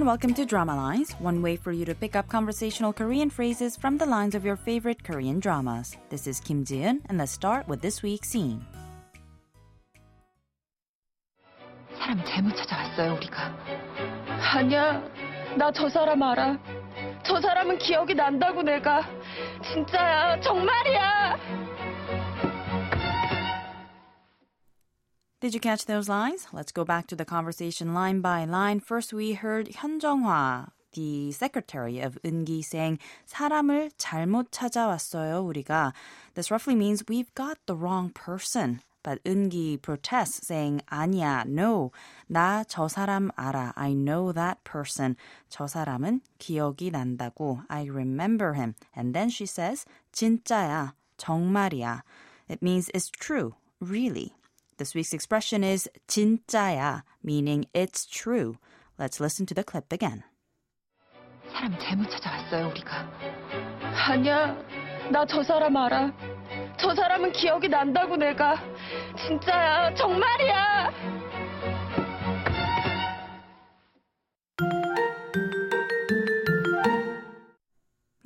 everyone, welcome to Drama Lines, one way for you to pick up conversational Korean phrases from the lines of your favorite Korean dramas. This is Kim Ji-eun, and let's start with this week's scene. 사람 잘못 찾아왔어요, 우리가. 아니야. 나 저 사람 알아. 저 사람은 기억이 난다고 내가. 진짜야. 정말이야. Did you catch those lines? Let's go back to the conversation line by line. First, we heard Hyun Jung-hwa, the secretary of Eungi, saying 사람을 잘못 찾아왔어요, 우리가. This roughly means we've got the wrong person. But Eungi protests, saying 아니야, no. 나 저 사람 알아. I know that person. 저 사람은 기억이 난다고. I remember him. And then she says 진짜야, 정말이야. It means it's true, really. This week's expression is 진짜야, meaning it's true. Let's listen to the clip again. 사람 잘못 찾아왔어요, 우리가. 아니야. 나 저 사람 알아. 저 사람은 기억이 난다고 내가. 진짜야. 정말이야.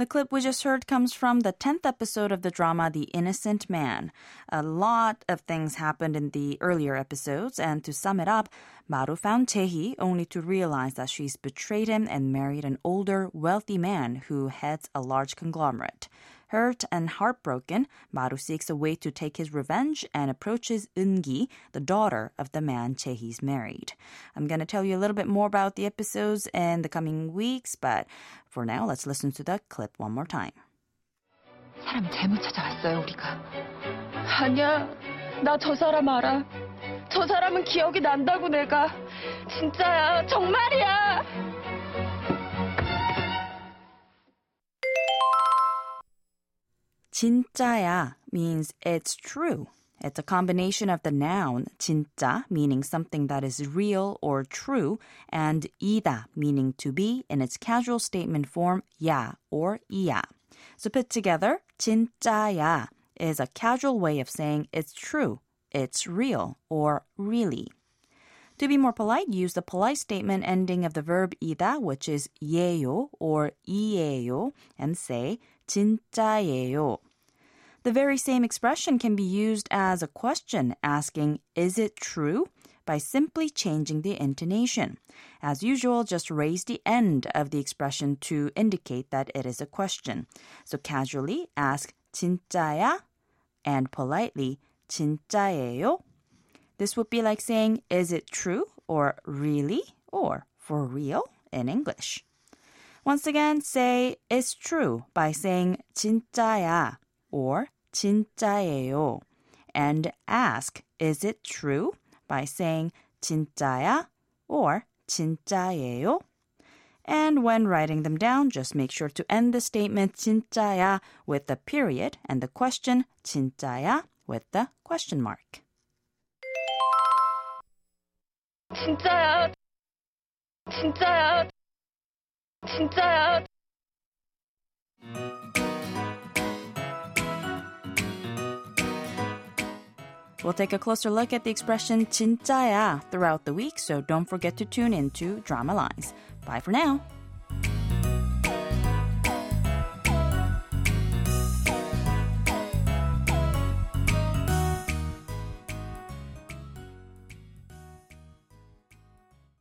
The clip we just heard comes from the 10th episode of the drama The Innocent Man. A lot of things happened in the earlier episodes, and to sum it up, Maru found Jae-hee only to realize that she's betrayed him and married an older, wealthy man who heads a large conglomerate. Hurt and heartbroken, Maru seeks a way to take his revenge and approaches Eungi, the daughter of the man Jae-hee's married. I'm going to tell you a little bit more about the episodes in the coming weeks, but for now, let's listen to the clip one more time. 사람 잘못 찾아왔어요, 우리가. 아니야, 나 저 사람 알아. 저 사람은 기억이 난다고 내가. 진짜야, 정말이야. 진짜야 means it's true. It's a combination of the noun 진짜 meaning something that is real or true and 이다 meaning to be in its casual statement form 야 or 이야. So put together 진짜야 is a casual way of saying it's true, it's real or really. To be more polite, use the polite statement ending of the verb 이다, which is 예요 or 이예요, and say 진짜예요. The very same expression can be used as a question asking, is it true? by simply changing the intonation. As usual, just raise the end of the expression to indicate that it is a question. So casually ask 진짜야? and politely 진짜예요? This would be like saying, is it true? or really? or for real in English. Once again, say it's true by saying 진짜야 or 진짜예요. And ask, is it true? by saying 진짜야 or 진짜예요. And when writing them down, just make sure to end the statement 진짜야 with the period and the question 진짜야 with the question mark. 진짜야. 진짜야. 진짜야. We'll take a closer look at the expression 진짜야 throughout the week, so don't forget to tune in to Drama Lines. Bye for now.